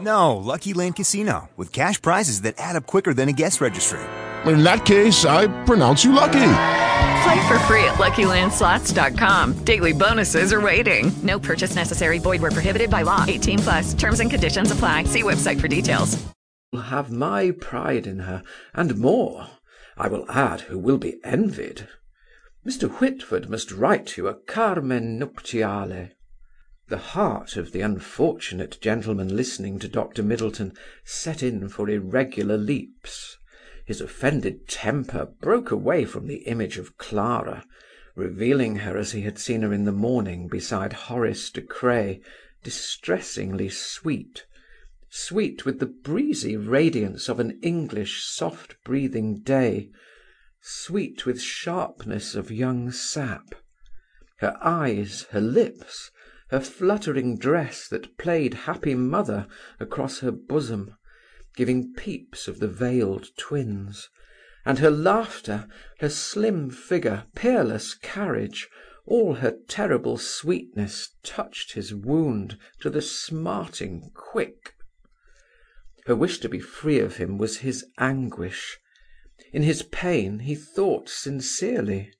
No, Lucky Land Casino with cash prizes that add up quicker than a guest registry. In that case, I pronounce you lucky. Play for free at LuckyLandSlots.com. Daily bonuses are waiting. No purchase necessary. Void where prohibited by law. 18 plus. Terms and conditions apply. See website for details. Have my pride in her, and more. I will add, who will be envied. Mr. Whitford must write you a Carmen Nuptiale. The heart of the unfortunate gentleman listening to Dr. Middleton set in for irregular leaps. His offended temper broke away from the image of Clara, revealing her as he had seen her in the morning beside Horace De Craye, distressingly sweet, sweet with the breezy radiance of an English soft breathing day, sweet with sharpness of young sap. Her eyes, her lips, her fluttering dress that played happy mother across her bosom, giving peeps of the veiled twins, and her laughter, her slim figure, peerless carriage, all her terrible sweetness touched his wound to the smarting quick. Her wish to be free of him was his anguish. In his pain he thought sincerely.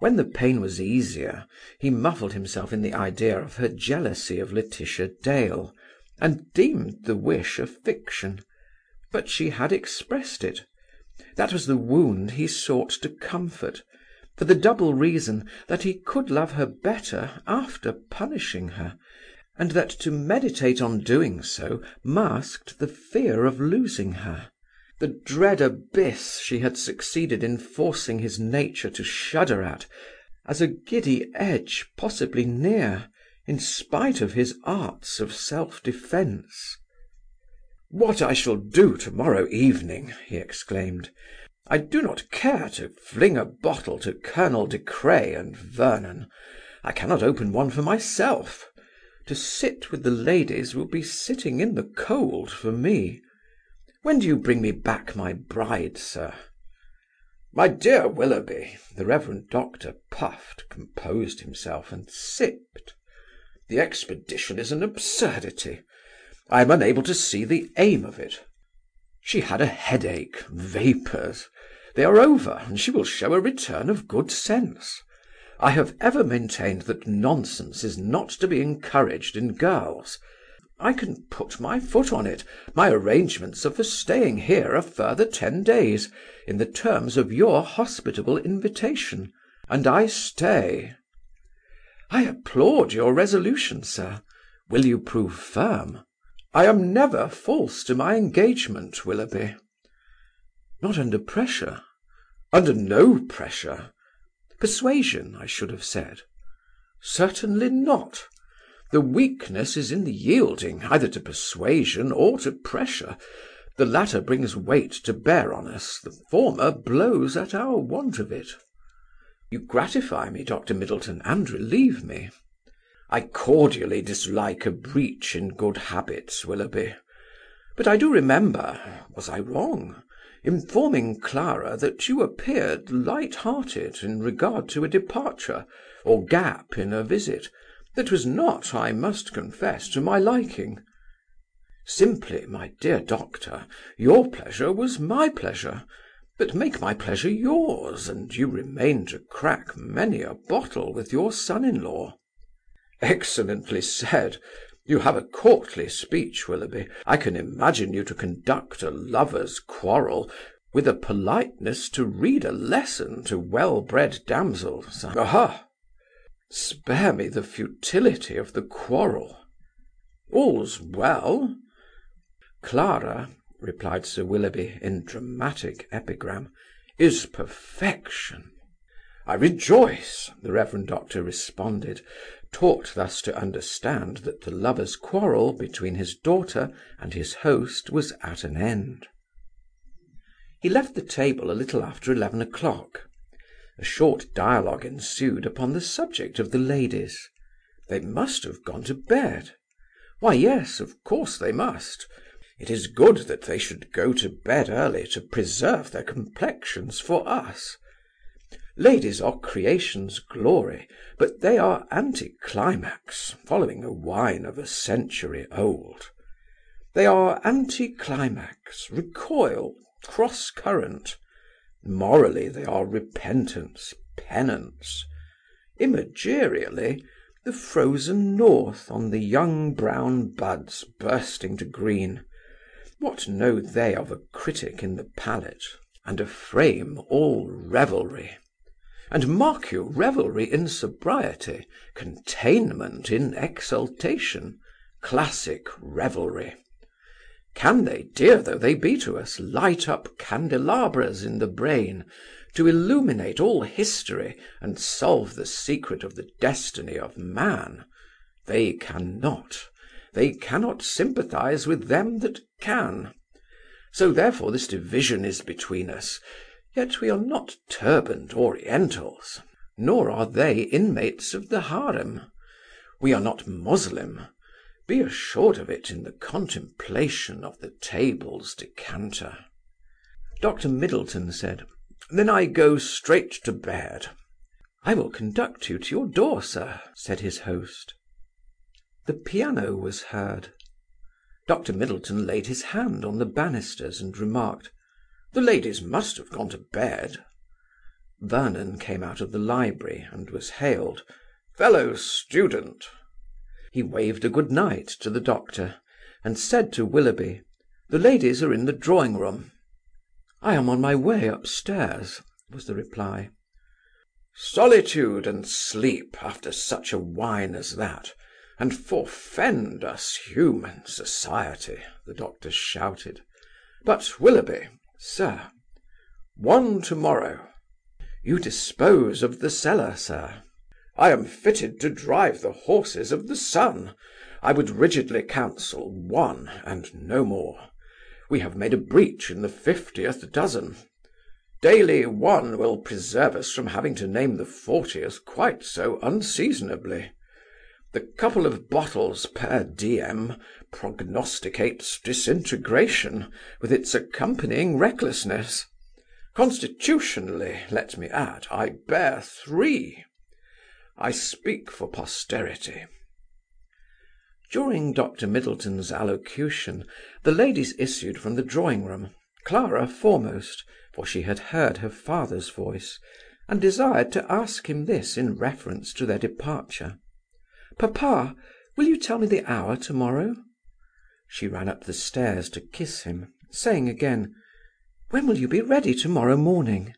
When the pain was easier, he muffled himself in the idea of her jealousy of Laetitia Dale, and deemed the wish a fiction. But she had expressed it. That was the wound he sought to comfort, for the double reason that he could love her better after punishing her, and that to meditate on doing so masked the fear of losing her. The dread abyss she had succeeded in forcing his nature to shudder at, as a giddy edge possibly near, in spite of his arts of self defence. "What I shall do to morrow evening!" he exclaimed. "I do not care to fling a bottle to Colonel De Craye and Vernon. I cannot open one for myself. To sit with the ladies will be sitting in the cold for me. When do you bring me back my bride, sir?" "My dear Willoughby," the Rev. Doctor puffed, composed himself, and sipped. "The expedition is an absurdity. I am unable to see the aim of it. She had a headache, vapours. They are over, and she will show a return of good sense. I have ever maintained that nonsense is not to be encouraged in girls. I can put my foot on it. My arrangements are for staying here a further ten days, in the terms of your hospitable invitation, and I stay. I applaud your resolution, sir. Will you prove firm? I am never false to my engagement, Willoughby." "Not under pressure?" "Under no pressure." "Persuasion, I should have said." "Certainly not. The weakness is in the yielding either to persuasion or to pressure. The latter brings weight to bear on us, the former blows at our want of it." "You gratify me, Dr. Middleton, and relieve me." I cordially dislike a breach in good habits, Willoughby. But I do remember was I wrong? informing Clara that you appeared light hearted in regard to a departure, or gap in a visit, that was not, I must confess, to my liking. Simply, my dear doctor, your pleasure was my pleasure; but make my pleasure yours, and you remain to crack many a bottle with your son in law. "Excellently said. You have a courtly speech, Willoughby. I can imagine you to conduct a lovers' quarrel with a politeness to read a lesson to well bred damsels. Aha!" "Spare me the futility of the quarrel." all's well." "Clara," replied Sir Willoughby, in dramatic epigram, "is perfection." "I rejoice," the Rev. Doctor responded, taught thus to understand that the lovers' quarrel between his daughter and his host was at an end. He left the table a little after eleven o'clock. A short dialogue ensued upon the subject of the ladies. They must have gone to bed. Why, yes, of course they must. It is good that they should go to bed early to preserve their complexions for us. Ladies are creation's glory, but they are anticlimax, following a wine of a century old. They are anticlimax, recoil, cross current. Morally they are repentance, penance. Imagerially, the frozen north on the young brown buds bursting to green. What know they of a critic in the palate, and a frame all revelry? And mark you, revelry in sobriety, containment in exultation, classic revelry. Can they, dear though they be to us, light up candelabras in the brain, to illuminate all history and solve the secret of the destiny of man? They cannot. They cannot sympathize with them that can. So therefore this division is between us, yet we are not turbaned Orientals, nor are they inmates of the harem. We are not Moslem be assured of it in the contemplation of the table's decanter. Dr. Middleton said, "Then I go straight to bed." "I will conduct you to your door, sir," said his host. The piano was heard. Dr. Middleton laid his hand on the banisters and remarked: "The ladies must have gone to bed." Vernon came out of the library and was hailed: "Fellow student!" He waved a good night to the doctor, and said to Willoughby: "The ladies are in the drawing room." "I am on my way upstairs," was the reply. "Solitude and sleep after such a wine as that, and forfend us human society!" the doctor shouted. "But, Willoughby!" "Sir?" "One to morrow." "You dispose of the cellar, sir." I am fitted to drive the horses of the sun. I would rigidly counsel one, and no more. We have made a breach in the fiftieth dozen. Daily one will preserve us from having to name the fortieth quite so unseasonably. The couple of bottles per diem prognosticates disintegration, with its accompanying recklessness. Constitutionally, let me add, I bear three. I speak for posterity." During Dr. Middleton's allocution the ladies issued from the drawing room, Clara foremost, for she had heard her father's voice, and desired to ask him this in reference to their departure. "Papa, will you tell me the hour to morrow?" She ran up the stairs to kiss him, saying again: "When will you be ready to morrow morning?"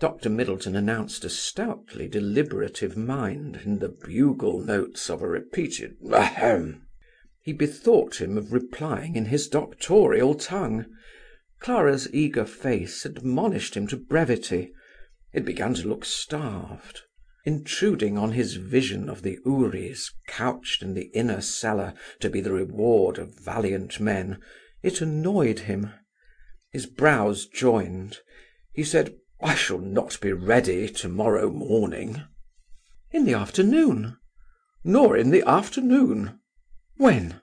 Dr. Middleton announced a stoutly deliberative mind in the bugle notes of a repeated "ahem". He bethought him of replying in his doctorial tongue. Clara's eager face admonished him to brevity. It began to look starved. Intruding on his vision of the houris couched in the inner cellar to be the reward of valiant men, it annoyed him. His brows joined. He said. I shall not be ready to morrow morning." "In the afternoon?" "Nor in the afternoon." "When?"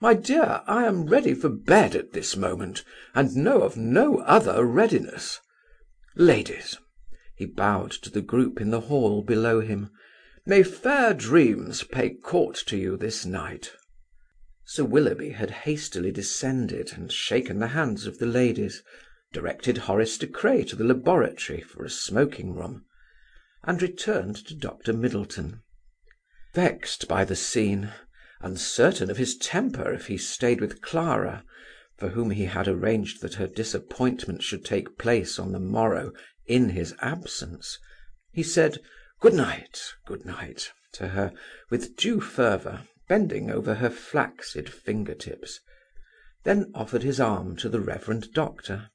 "My dear, I am ready for bed at this moment, and know of no other readiness. Ladies," he bowed to the group in the hall below him, "may fair dreams pay court to you this night." Sir Willoughby had hastily descended and shaken the hands of the ladies directed Horace De Craye to the laboratory for a smoking room, and returned to Dr. Middleton. Vexed by the scene, uncertain of his temper if he stayed with Clara, for whom he had arranged that her disappointment should take place on the morrow in his absence, he said "Good night, good night" to her with due fervour, bending over her flaccid finger tips; then offered his arm to the Rev. Doctor.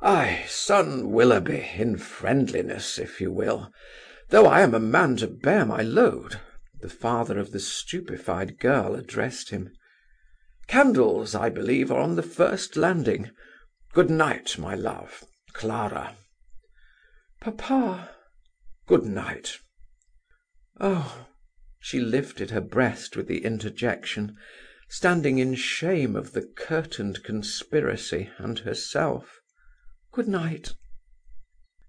"Ay, son Willoughby, in friendliness, if you will; though I am a man to bear my load," the father of the stupefied girl addressed him. "Candles, I believe, are on the first landing. Good night, my love. Clara." "Papa." "Good night." "Oh!" She lifted her breast with the interjection, standing in shame of the curtained conspiracy and herself. "Good night."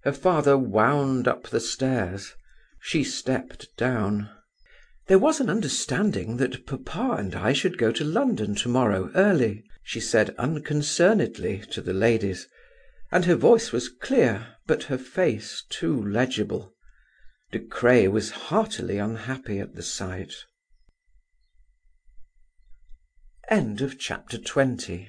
Her father wound up the stairs; she stepped down. "There was an understanding that papa and I should go to London to morrow early," she said unconcernedly to the ladies, and her voice was clear, but her face too legible. De Craye was heartily unhappy at the sight. CHAPTER XXI